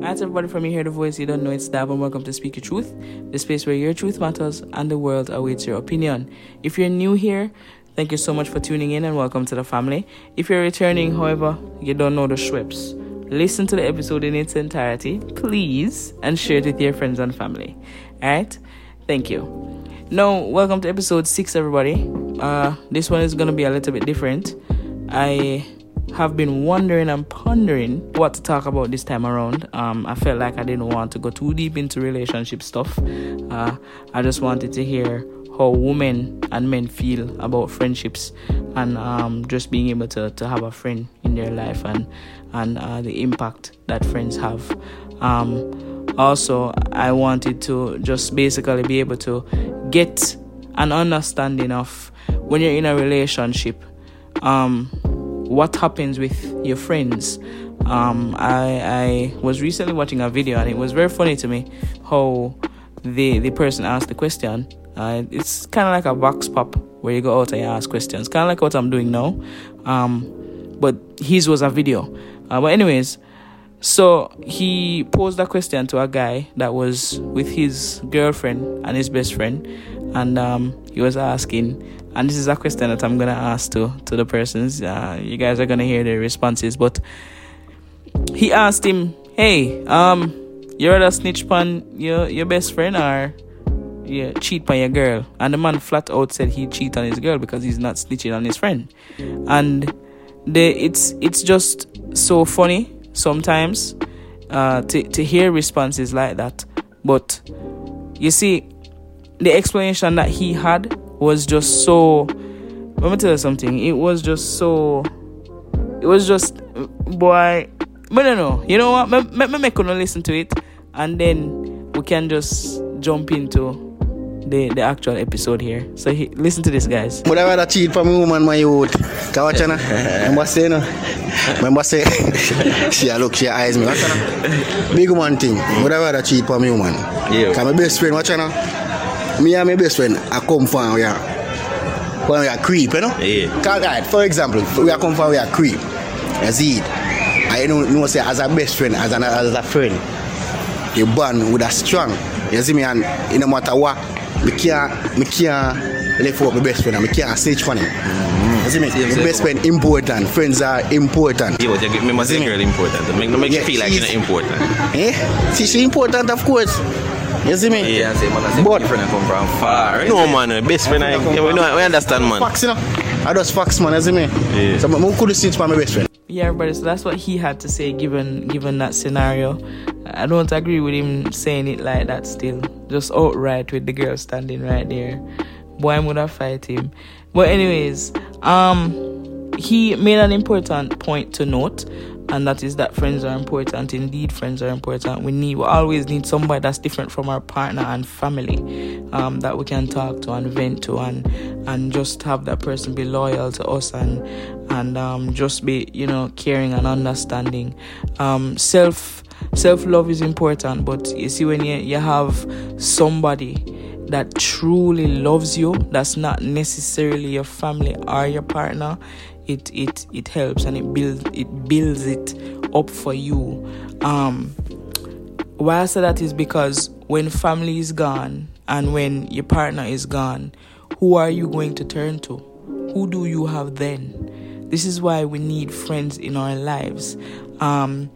Alright, everybody from you hear the voice, you don't know it's Dab, and welcome to Speak Your Truth, the space where your truth matters and the world awaits your opinion. If you're new here, thank you so much for tuning in and welcome to the family. If you're returning, however, you don't know the Schweppes, listen to the episode in its entirety, please, and share it with your friends and family. Alright, thank you. Now, welcome to episode 6, everybody. Uh, this one is gonna be a little bit different. I have been wondering and pondering what to talk about this time around. Um, I felt like I didn't want to go too deep into relationship stuff. Uh, I just wanted to hear how women and men feel about friendships and um, just being able to, to have a friend in their life and and uh, the impact that friends have. Um, also, I wanted to just basically be able to get an understanding of when you're in a relationship. Um, what happens with your friends. Um, I, I was recently watching a video and it was very funny to me how the the person asked the question. Uh, it's kind of like a vox pop where you go out and you ask questions, kind of like what I'm doing now. Um, but his was a video. Uh, but anyways, so he posed a question to a guy that was with his girlfriend and his best friend, and um, he was asking, and this is a question that I'm gonna ask to to the persons. Uh, you guys are gonna hear their responses, but he asked him, "Hey, um, you rather snitch on your your best friend or you cheat on your girl?" And the man flat out said he cheat on his girl because he's not snitching on his friend, and the it's it's just so funny sometimes uh, to to hear responses like that, but you see, the explanation that he had was just so. Let me tell you something. It was just so. It was just boy. But no, no. You know what? Let me make gonna listen to it, and then we can just jump into the the actual episode here. So he, listen to this, guys. Would I rather cheat for me woman my youth? Can watch na? Remember say no? Remember say she a look, she a eyes me. Big woman thing. Would I rather cheat for me woman? Yeah. Cause my best friend, watch na? Me and my best friend, I come from where when we are creep, you know? Yeah. Cause, right, for example, we are come from where creep. See it? I know, you know say as a best friend, as an as a friend, you bond with a strong. You see me and it no matter what, me can't me can't left out my best friend and me can't snitch on him. You see me? Yeah, my best friend important, friends are important. Yeah, but you give me must See say me? girl important. Make, make Yeah, you feel like you're not important. Eh? See she important of course. You see me? Yeah, I say man, I say But- your friend come from far. No man, best friend I yeah, we know we understand man. Facts, you know. I just facts man, you see me? Yeah. So I could snitch on my best friend. Yeah, everybody. So that's what he had to say, given given that scenario. I don't agree with him saying it like that. Still, just outright with the girl standing right there. Boy, I'm gonna fight him. But anyways, um, he made an important point to note, and that is that friends are important. Indeed, friends are important. We need, we always need somebody that's different from our partner and family, um, that we can talk to and vent to, and and just have that person be loyal to us and and um, just be you know caring and understanding. Um, self self love is important, but you see when you you have somebody that truly loves you, that's not necessarily your family or your partner. It it it helps and it builds it builds it up for you. Um, why I say that is because when family is gone and when your partner is gone, who are you going to turn to? Who do you have then? This is why we need friends in our lives. Um,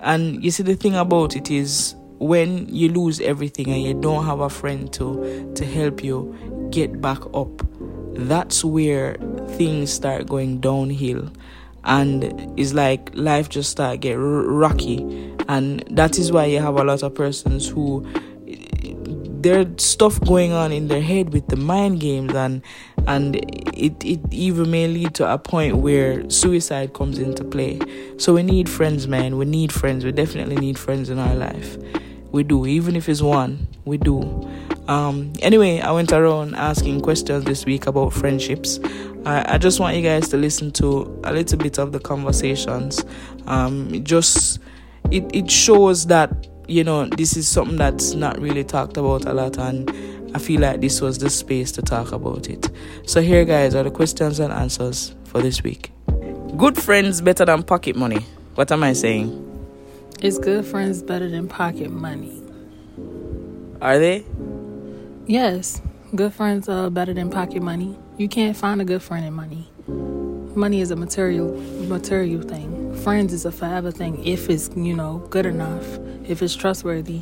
and you see, the thing about it is when you lose everything and you don't have a friend to to help you get back up, that's where things start going downhill. And it's like life just start get rocky. And that is why you have a lot of persons who there's stuff going on in their head with the mind games and and it, it even may lead to a point where suicide comes into play. So we need friends man. We need friends. We definitely need friends in our life we do even if it's one we do. Um anyway i went around asking questions this week about friendships. I, I just want you guys to listen to a little bit of the conversations. Um it just it, it shows that you know this is something that's not really talked about a lot and i feel like this was the space to talk about it. So here guys are the questions and answers for this week. Good friends better than pocket money. What am i saying Is good friends better than pocket money? Are they? Yes, good friends are better than pocket money. You can't find a good friend in money. Money is a material material thing. Friends is a forever thing if it's you know good enough, if it's trustworthy.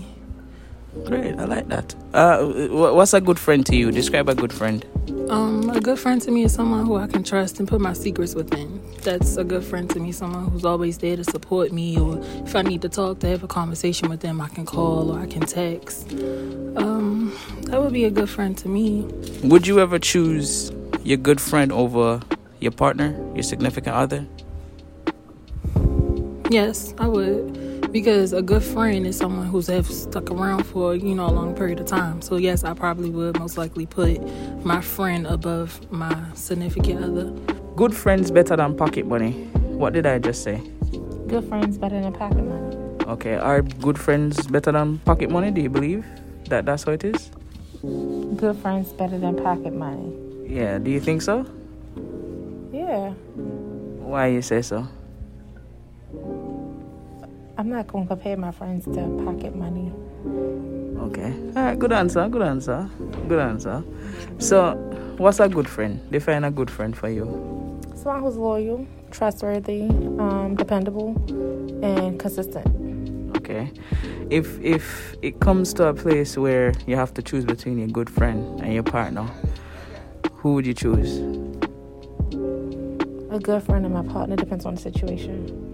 Great, I like that. Uh, what's a good friend to you? Describe a good friend. Um, a good friend to me is someone who I can trust and put my secrets within. That's a good friend to me. Someone who's always there to support me, or if I need to talk, to have a conversation with them, I can call or I can text. Um, that would be a good friend to me. Would you ever choose your good friend over your partner, your significant other? Yes, I would. Because a good friend is someone who's have stuck around for, you know, a long period of time. So yes, I probably would most likely put my friend above my significant other. Good friends better than pocket money. What did I just say? Good friends better than pocket money. Okay, are good friends better than pocket money? Do you believe that that's how it is? Good friends better than pocket money. Yeah, do you think so? Yeah. Why you say so? I'm not going to compare my friends to pocket money. Okay. All right, good answer. Good answer. Good answer. So, what's a good friend? Define a good friend for you. Someone who's loyal, trustworthy, um, dependable, and consistent. Okay. If if it comes to a place where you have to choose between your good friend and your partner, who would you choose? A good friend and my partner depends on the situation.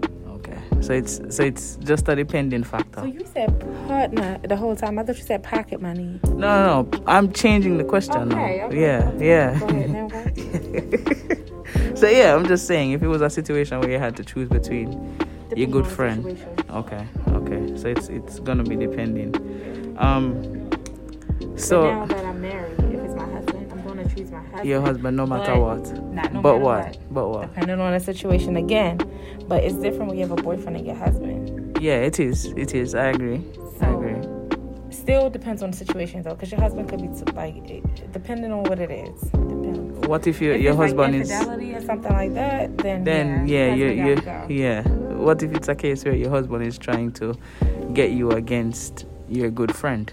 Okay. So it's so it's just a depending factor. So you said partner the whole time. I thought you said pocket money. No, no, no. I'm changing the question Okay, now. okay. Yeah, yeah. Go ahead, so yeah, I'm just saying if it was a situation where you had to choose between your good friend. Okay, okay. So it's it's gonna be depending. Um But so now that I'm married, husband. your husband no matter But- what. Not no but matter what? But what? Depending on the situation again. But it's different when you have a boyfriend and your husband. Yeah, it is. It is. I agree. I agree. Still depends on the situation though, because your husband could be t- like, it, depending on what it is. Depends. What if your If your it's like husband is infidelity or something like that, then then yeah, yeah, you you husband yeah. What if it's a case where your husband is trying to get you against your good friend?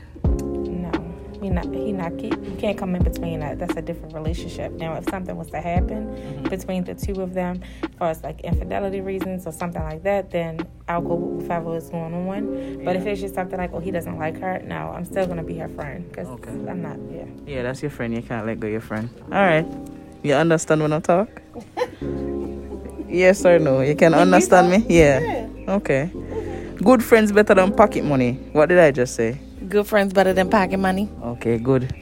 He not. He not. You can't come in between that. That's a different relationship. Now, if something was to happen Mm-hmm. between the two of them, as far as like infidelity reasons or something like that, then I'll go with whatever is going on. But if it's just something like, oh, he doesn't like her, no, I'm still gonna be her friend because Okay. I'm not. Yeah. Yeah, that's your friend. You can't let go of your friend. All right. You understand when I talk? yes or no? You can understand me? Yeah. Okay. Good friends better than pocket money. What did I just say? Good friends better than pocket money. Okay, good.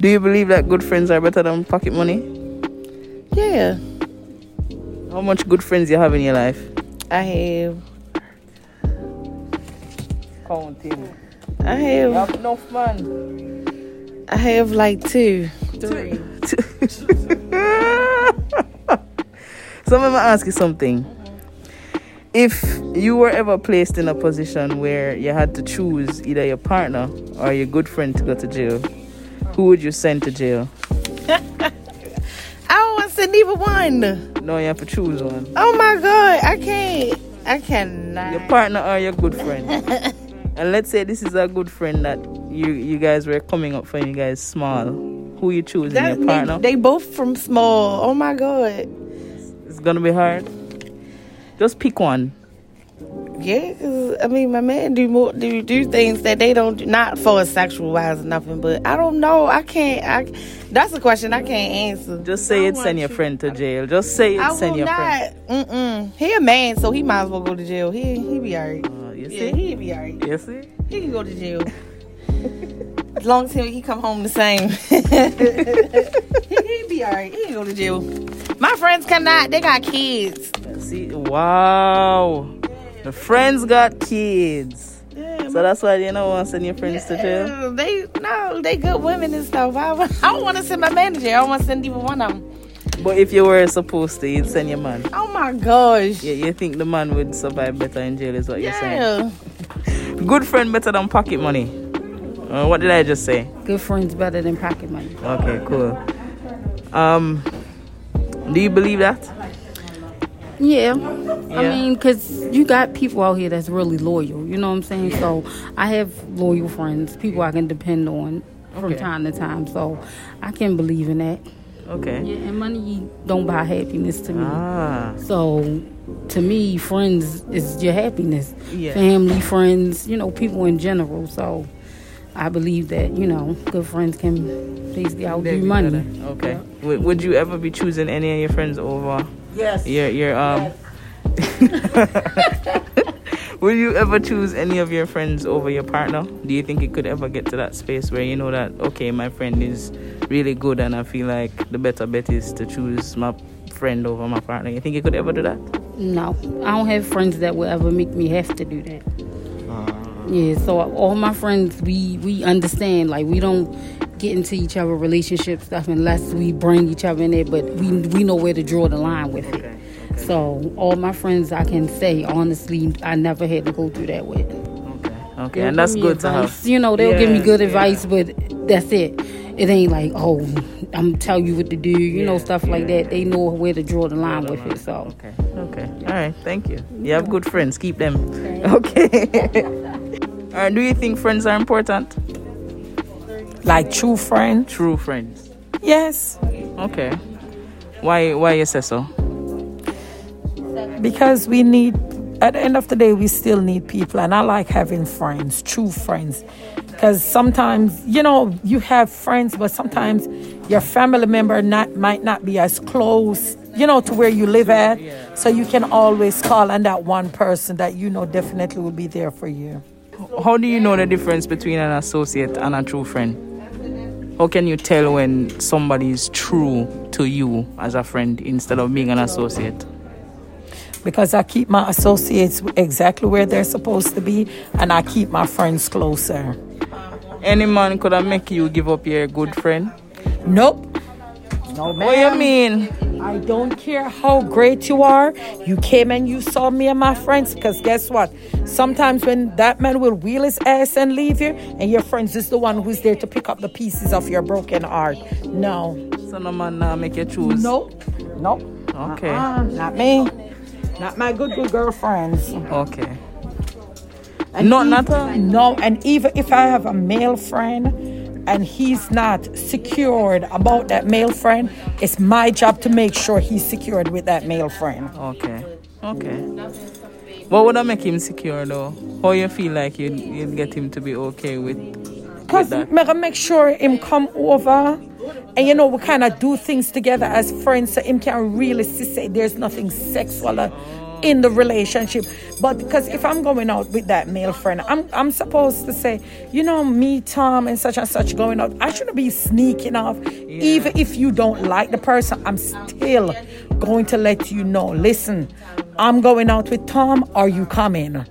Do you believe that good friends are better than pocket money? Yeah, How much good friends you have in your life? I have. Counting. I have. You have enough man. I have like two, three. Two. So let me ask you something. If you were ever placed in a position where you had to choose either your partner or your good friend to go to jail, who would you send to jail? I don't want to send neither one. No, you have to choose one. Oh my god, I can't. I cannot. Your partner or your good friend. and let's say this is a good friend that you you guys were coming up from you guys small. Who you choosing? That's your partner? They, they both from small. Oh my god. it's gonna be hard. Just pick one. Yeah, 'cause, I mean, my man do more do do things that they don't do, not for sexual wise or nothing. But I don't know. I can't. I that's a question I can't answer. Just say it, send your you- friend to jail. Just say it, I send your not. friend. Mm-mm. He a man, so he might as well go to jail. He he be alright. Uh, Yeah, see? he be alright. Yes, see? He can go to jail. as long as he, he come home the same. he, he be alright. He can go to jail. My friends cannot. They got kids. See, wow. The friends got kids. Yeah, So that's why you don't want to send your friends to jail? They no, they good women and stuff. I, I don't want to send my manager. I don't want to send even one of them. But if you were supposed to, you'd send your man. Oh my gosh. Yeah, you think the man would survive better in jail, is what you're saying? Yeah. Good friend better than pocket money. Uh, what did I just say? Good friends better than pocket money. Okay, cool. Um, do you believe that? Yeah. I mean, because you got people out here that's really loyal. You know what I'm saying? So I have loyal friends, people I can depend on from Okay. time to time. So I can believe in that. Okay. Yeah, and money don't buy happiness to me. Ah. So to me, friends is your happiness. Yeah. Family, friends, you know, people in general. So I believe that, you know, good friends can basically outdo money. Okay. Would, would you ever be choosing any of your friends over Yes. your your um? Will you ever choose any of your friends over your partner? Do you think it could ever get to that space where you know that okay, my friend is really good, and I feel like the better bet is to choose my friend over my partner? You think you could ever do that? No, I don't have friends that will ever make me have to do that. Yeah, so all my friends, we we understand. Like we don't get into each other relationship stuff unless we bring each other in it. But we we know where to draw the line with it. So all my friends, I can say honestly, I never had to go through that with. Okay. Okay, They'll and that's good to advice. have. You know, they'll give me Yeah, good yeah. advice, but that's it. It ain't like, oh, I'm tell you what to do. You know, Yeah, stuff like that. They know where to draw the line with it. So. Okay. Okay. All right. Thank you. You have good friends. Keep them. Okay. All right. Do you think friends are important? Like true friend? True friends. Yes. Okay. Why? Why you say so? Because we need, at the end of the day, we still need people. And I like having friends, true friends. Because sometimes, you know, you have friends, but sometimes your family member not might not be as close, you know, to where you live at. So you can always call on that one person that you know definitely will be there for you. How do you know the difference between an associate and a true friend? How can you tell when somebody is true to you as a friend instead of being an associate? Because I keep my associates exactly where they're supposed to be, and I keep my friends closer. Any man could have make you give up your good friend. Nope. No, What do you mean? I don't care how great you are. You came and you saw me and my friends. Because guess what? Sometimes when that man will wheel his ass and leave you, and your friends is the one who's there to pick up the pieces of your broken heart. No. So no man uh, make you choose. Nope. Nope. Okay. Uh-uh, not me. Not my good, good girlfriends. Okay. And Not ev- not a- No, and even if I have a male friend and he's not secured about that male friend, it's my job to make sure he's secured with that male friend. Okay. Okay. What would I make him secure though? How you feel like you'd, you'd get him to be okay with, Because make, make sure him come over and you know we kind of do things together as friends so him can really see say there's nothing sexual uh, in the relationship. But because if i'm going out with that male friend i'm i'm supposed to say you know me tom and such and such going out i shouldn't be sneaking off. Even if you don't like the person i'm still going to let you know listen i'm going out with tom are you coming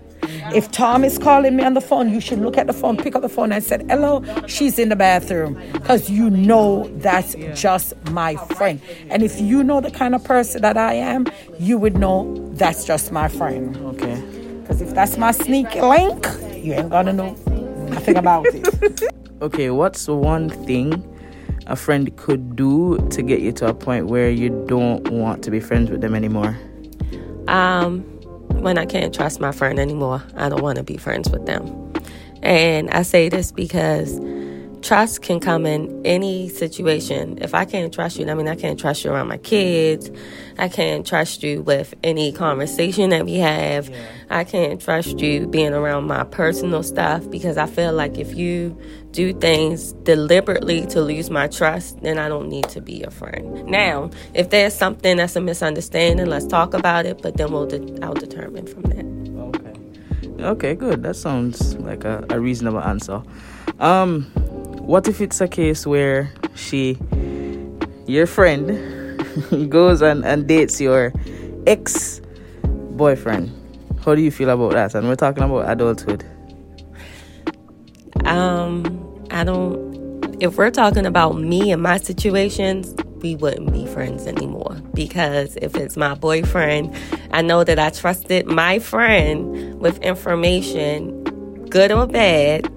if Tom is calling me on the phone, you should look at the phone, pick up the phone, and said, "Hello, she's in the bathroom," because you know that's just my friend. And if you know the kind of person that I am, you would know that's just my friend. Okay. Because if that's my sneaky link, you ain't gonna know nothing about it. Okay, what's one thing a friend could do to get you to a point where you don't want to be friends with them anymore? Um, when I can't trust my friend anymore, I don't want to be friends with them. And I say this because trust can come in any situation. If I can't trust you, I mean, I can't trust you around my kids. I can't trust you with any conversation that we have. I can't trust you being around my personal stuff because I feel like if you do things deliberately to lose my trust, then I don't need to be your friend. Now, if there's something that's a misunderstanding, let's talk about it, but then we'll de- I'll determine from that. Okay. Okay, good. That sounds like a, a reasonable answer. Um, what if it's a case where she, your friend, goes and, and dates your ex boyfriend? How do you feel about that? And we're talking about adulthood. Um, I don't. If we're talking about me and my situations, we wouldn't be friends anymore. Because if it's my boyfriend, I know that I trusted my friend with information, good or bad,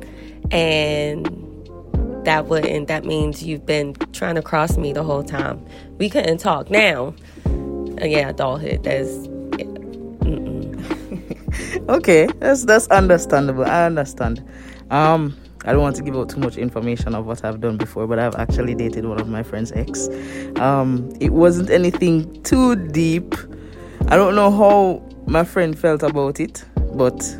and that wouldn't. That means you've been trying to cross me the whole time. We couldn't talk. Now, uh, yeah, adulthood. There's okay, that's that's understandable. I understand. Um, I don't want to give out too much information of what I've done before, but I've actually dated one of my friend's ex. Um, it wasn't anything too deep. I don't know how my friend felt about it, but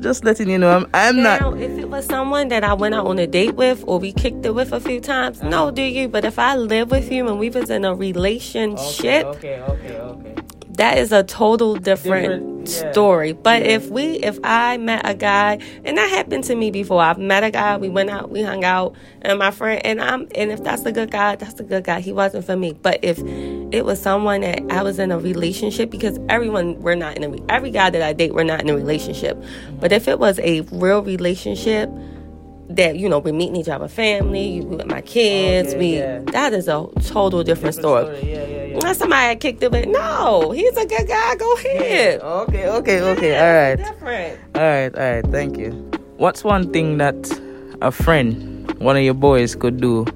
just letting you know, I'm, I'm now, not. if it was someone that I went out on a date with or we kicked it with a few times, no, do you? But if I live with you and we was in a relationship, okay, okay, okay. That is a total different, Different, yeah. story. But if we, if I met a guy, and that happened to me before, I've met a guy, we went out, we hung out, and my friend, and I'm, and if that's a good guy, that's a good guy. He wasn't for me. But if it was someone that I was in a relationship, because everyone, we're not in a, every guy that I date, we're not in a relationship. But if it was a real relationship, that you know we're meeting each other family you with my kids oh, Okay, we yeah. that is a total different, story, Yeah, yeah, yeah. Unless somebody had kicked it, but no, he's a good guy. Go ahead. Okay, okay, okay. Yeah, All right. Different. All right, all right. Thank you. What's one thing that a friend, one of your boys, could do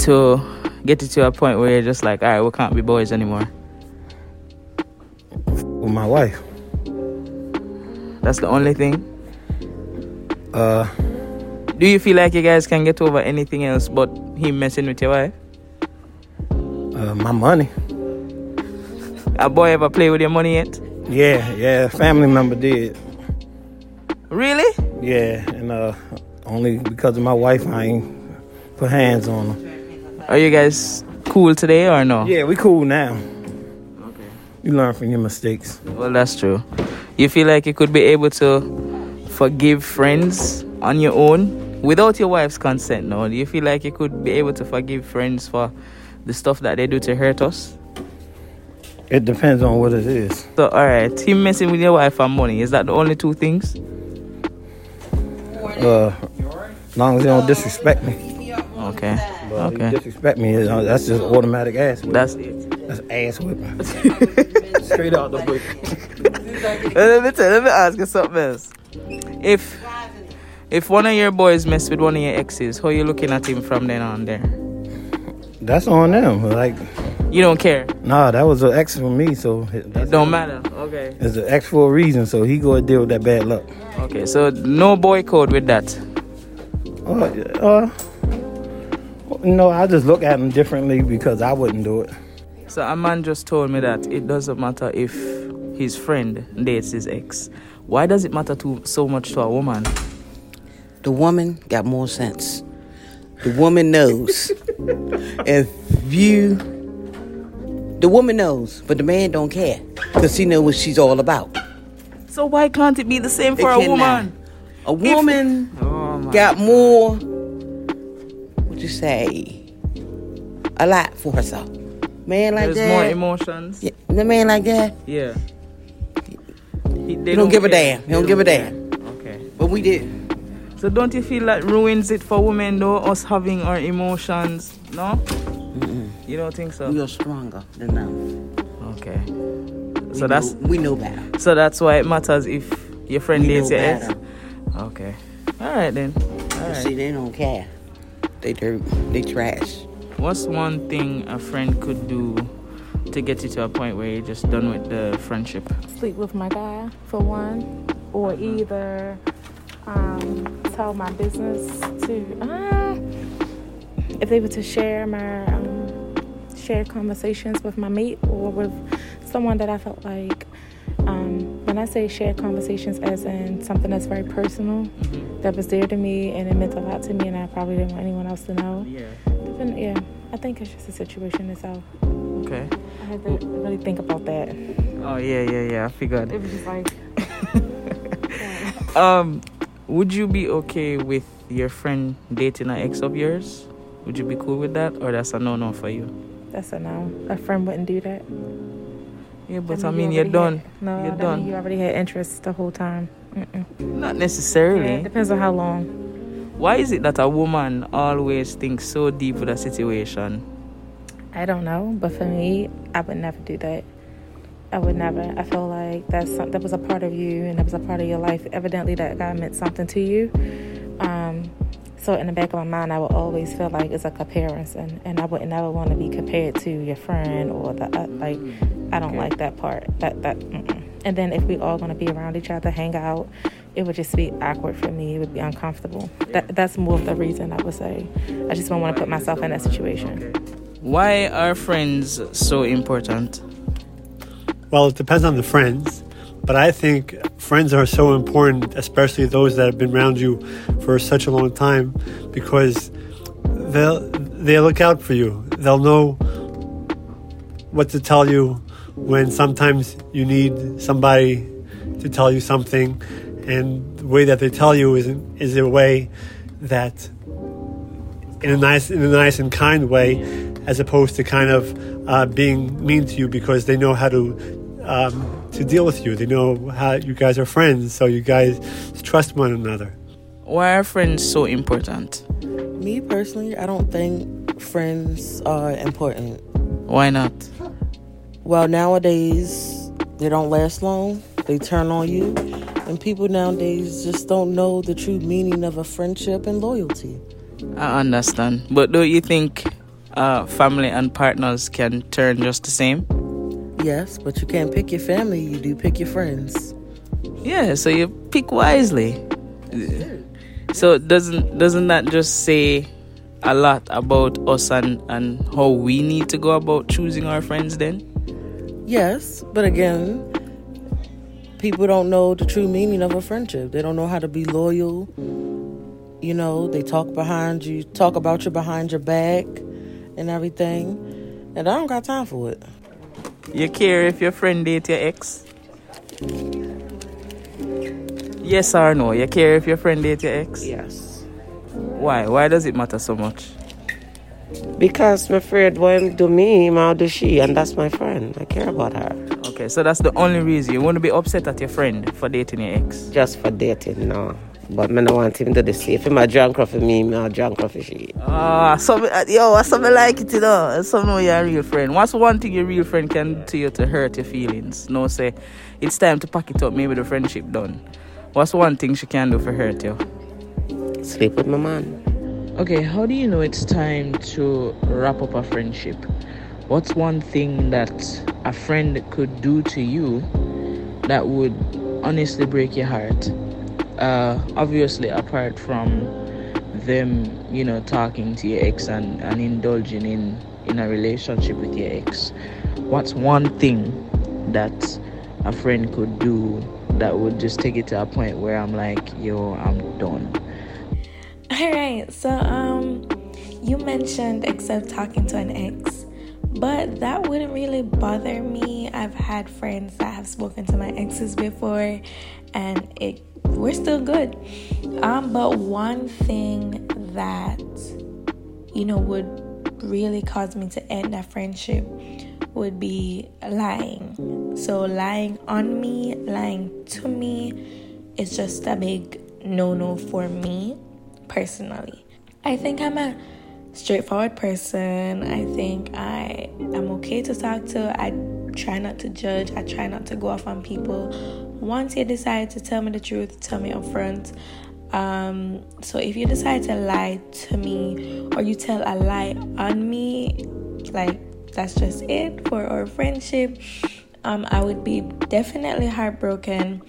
to get you to a point where you're just like, all right, we can't be boys anymore? with my wife. That's the only thing. Uh, Do you feel like you guys can get over anything else but him messing with your wife? uh, my money. A boy ever play with your money yet? Yeah, yeah. Family member did. Really? Yeah, and uh, only because of my wife, I ain't put hands on her. Are you guys cool today or no? Yeah, we cool now. Okay. You learn from your mistakes. Well, that's true. You feel like you could be able to forgive friends on your own without your wife's consent, no? Do you feel like you could be able to forgive friends for the stuff that they do to hurt us? It depends on what it is. So, alright, him messing with your wife and money, is that the only two things? Uh, as long as they don't disrespect me. Okay. But if you Okay. disrespect me, uh, that's just automatic ass. whipping. That's it. That's ass whipping. Straight out the book. let me tell, let me ask you something else. If if one of your boys mess with one of your exes, how you looking at him from then on there? That's on them. Like, You don't care. nah, that was an ex for me, so It don't matter. Okay. It's an ex for a reason, so he go and deal with that bad luck. Okay, so no boycott with that. Uh, uh, no, I just look at him differently because I wouldn't do it. So a man just told me that it doesn't matter if his friend dates his ex. Why does it matter to so much to a woman? The woman got more sense. The woman knows. if you, the woman knows, but the man don't care because he know what she's all about. So why can't it be the same It for a cannot. woman? A woman Oh got more. What you say? A lot for herself. Man like There's that. more emotions. yeah, the man like that. Yeah. He, they He don't give a damn. He They don't give a care. damn. Okay. But we did. So don't you feel that ruins it for women though? Us having our emotions, no? You don't think so? We are stronger than them. Okay. We So that's we know better. so that's why it matters if your friend We dates your ex. Okay. All right then. All You right. See, they don't care. They dirt. They trash. What's one thing a friend could do to get you to a point where you're just done with the friendship? sleep with my guy for one, or either um, tell my business to uh, if they were to share my um, share conversations with my mate or with someone that I felt like. Um, when I say share conversations, as in something that's very personal, that was there to me and it meant a lot to me, and I probably didn't want anyone else to know. Yeah. Depend- yeah, I think it's just a situation itself. Okay. I had to really think about that. Oh yeah, yeah, yeah. I figured. It was just like. Um, would you be okay with your friend dating an ex of yours? Would you be cool with that, or that's a no-no for you? That's a no. A friend wouldn't do that. Yeah, but That I mean, you're done. had- no, You're done. you already had interest the whole time. Mm-mm. Not Yeah, necessarily. it depends on how long. Why is it that a woman always thinks so deep with a situation? I don't know, but for me, I would never do that. I would never. I feel like that's that was a part of you, and that was a part of your life. Evidently, that guy meant something to you. Um, so in the back of my mind, I would always feel like it's a comparison, and I would never want to be compared to your friend or the uh, like. I don't Okay. like that part. That that. Mm-mm. And then if we all gonna be around each other, hang out, it would just be awkward for me. It would be uncomfortable. That, that's more of the reason I would say. I just don't want to put myself in that situation. Why are friends so important? Well, it depends on the friends, but I think friends are so important, especially those that have been around you for such a long time, because they'll they look out for you. They'll know what to tell you when sometimes you need somebody to tell you something, and the way that they tell you is is a way that in a nice in a nice and kind way, as opposed to kind of uh, being mean to you because they know how to um, to deal with you. They know how you guys are friends, so you guys trust one another. Why are friends so important? Me personally, I don't think friends are important. Why not? Well, nowadays they don't last long. They turn on you, and people nowadays just don't know the true meaning of a friendship and loyalty. I understand, but don't you think uh, family and partners can turn just the same? Yes, but you can't pick your family. You do pick your friends. Yeah, so you pick wisely. So doesn't doesn't that just say a lot about us and, and how we need to go about choosing our friends then? Yes, but again, people don't know the true meaning of a friendship. They don't know how to be loyal. You know, they talk behind you, talk about you behind your back and everything. And I don't got time for it. You care if your friend date your ex? Yes or no? You care if your friend date your ex? Yes. Why? Why does it matter so much? Because my friend when do me, I'll do she, and that's my friend. I care about her. Okay, so that's the only reason you want to be upset at your friend for dating your ex. Just for dating, no. But me no want him to do the same. If him a drunk for me, me a drunk for she. Ah, so uh, yo, that's something like it, you know. So know you're a real friend. What's one thing your real friend can do to you to hurt your feelings? No, say it's time to pack it up. Maybe the friendship done. What's one thing she can do for hurt you? Sleep with my man. Okay, how do you know it's time to wrap up a friendship? What's one thing that a friend could do to you that would honestly break your heart? Uh, obviously, apart from them, you know, talking to your ex and, and indulging in, in a relationship with your ex, what's one thing that a friend could do that would just take it to a point where I'm like, yo, I'm done? All right. So, um, you mentioned except talking to an ex, but that wouldn't really bother me. I've had friends that have spoken to my exes before, and it we're still good. Um, but one thing that you know would really cause me to end that friendship would be lying. So lying on me, lying to me is just a big no-no for me personally. I think I'm a straightforward person. I think I am okay to talk to. I try not to judge. I try not to go off on people. Once you decide to tell me the truth, tell me up front. Um, so if you decide to lie to me or you tell a lie on me, like that's just it for our friendship. Um, I would be definitely heartbroken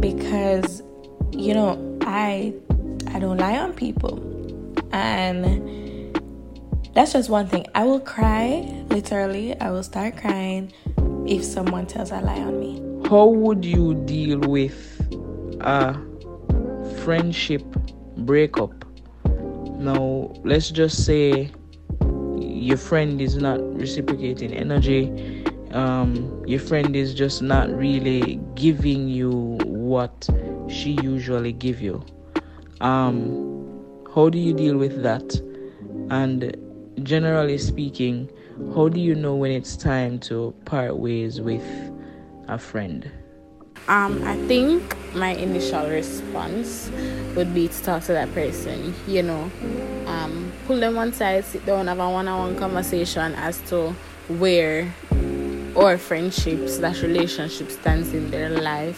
because you know I I don't lie on people. And that's just one thing. I will cry, literally. I will start crying if someone tells a lie on me. How would you deal with a friendship breakup? Now, let's just say your friend is not reciprocating energy. Um, your friend is just not really giving you what she usually give you um, how do you deal with that? And generally speaking, how do you know when it's time to part ways with a friend? Um, I think my initial response would be to talk to that person, you know, um, pull them one side, sit down, have a one on one conversation as to where or friendships that relationship stands in their life,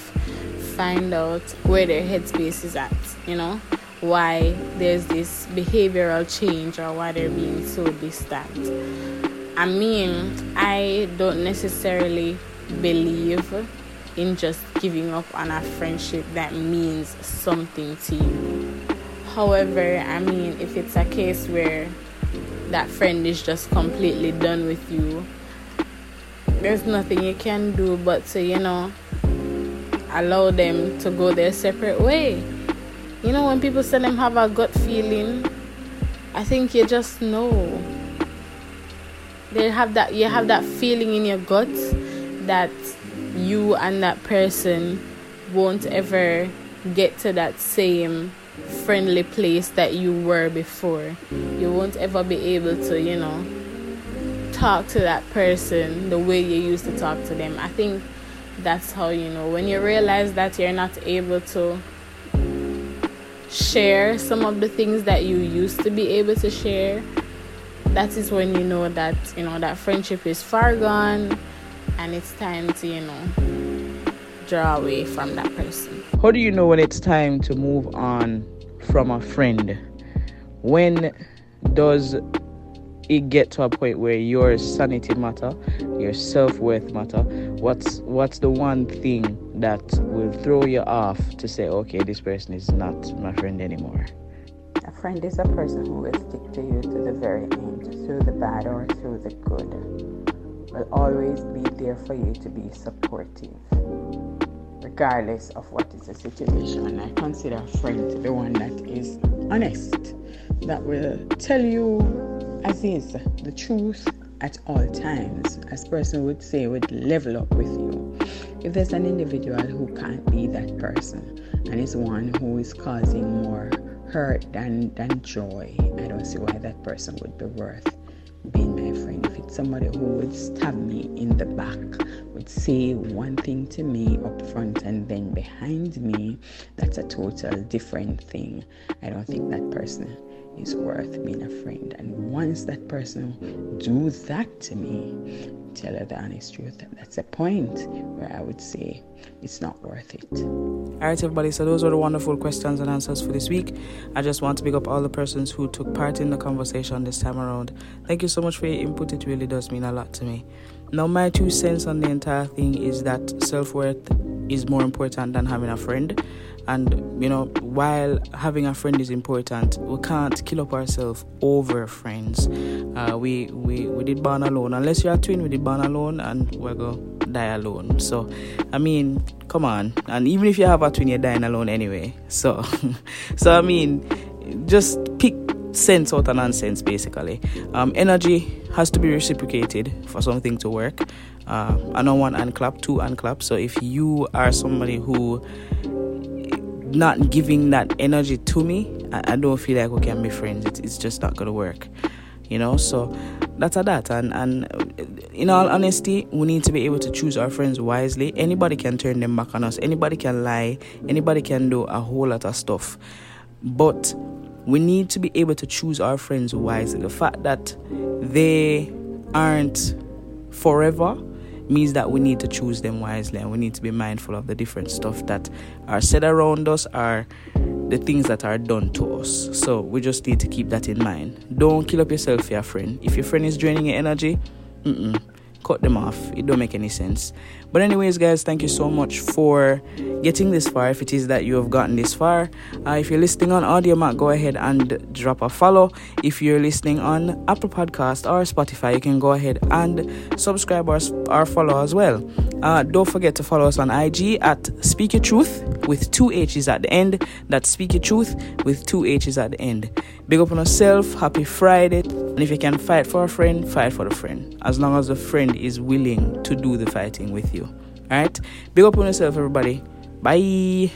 find out where their headspace is at, you know, why there's this behavioral change or why they're being so distant. I mean, I don't necessarily believe in just giving up on a friendship that means something to you. However, I mean, if it's a case where that friend is just completely done with you, there's nothing you can do but to, you know, allow them to go their separate way. You know, when people say them have a gut feeling, I think you just know. They have that you have that feeling in your gut that you and that person won't ever get to that same friendly place that you were before. You won't ever be able to, you know, talk to that person the way you used to talk to them. I think that's how you know when you realize that you're not able to share some of the things that you used to be able to share that is when you know that you know that friendship is far gone and it's time to you know draw away from that person how do you know when it's time to move on from a friend when does it get to a point where your sanity matter, your self worth matter? What's what's the one thing that will throw you off to say, okay, this person is not my friend anymore? A friend is a person who will stick to you to the very end, through the bad or through the good. Will always be there for you to be supportive, regardless of what is the situation. I consider a friend the one that is honest, that will tell you as is the truth at all times, as person would say, would level up with you. If there's an individual who can't be that person and is one who is causing more hurt than, than joy, I don't see why that person would be worth being my friend. If it's somebody who would stab me in the back, would say one thing to me up front and then behind me, that's a total different thing. I don't think that person is worth being a friend. And once that person do that to me, tell her the honest truth. That's a point where I would say it's not worth it. All right, everybody. So those were the wonderful questions and answers for this week. I just want to pick up all the persons who took part in the conversation this time around. Thank you so much for your input. It really does mean a lot to me. Now, my two cents on the entire thing is that self worth is more important than having a friend. And you know, while having a friend is important, we can't kill up ourselves over friends. Uh, we we we did born alone. Unless you're a twin, we did born alone, and we're gonna die alone. So, I mean, come on. And even if you have a twin, you're dying alone anyway. So, so I mean, just pick sense out of nonsense basically. Um, energy has to be reciprocated for something to work. Uh, I know one and clap, two and clap. So if you are somebody who not giving that energy to me, I, I don't feel like we can be friends. It, it's just not gonna work, you know. So that's a that. And and in all honesty, we need to be able to choose our friends wisely. Anybody can turn them back on us. Anybody can lie. Anybody can do a whole lot of stuff, but we need to be able to choose our friends wisely. The fact that they aren't forever means that we need to choose them wisely and we need to be mindful of the different stuff that are said around us are the things that are done to us. So we just need to keep that in mind. Don't kill up yourself your friend. If your friend is draining your energy, cut them off. It don't make any sense. But anyways, guys, thank you so much for getting this far. If it is that you have gotten this far, uh, if you're listening on Audiomack, go ahead and drop a follow. If you're listening on Apple Podcast or Spotify, you can go ahead and subscribe or, or follow as well. Uh, don't forget to follow us on IG at Speak Your Truth with two H's at the end. That's Speak Your Truth with two H's at the end. Big up on yourself. Happy Friday. And if you can fight for a friend, fight for the friend. As long as the friend is willing to do the fighting with you. Alright? Big up on yourself, everybody. Bye.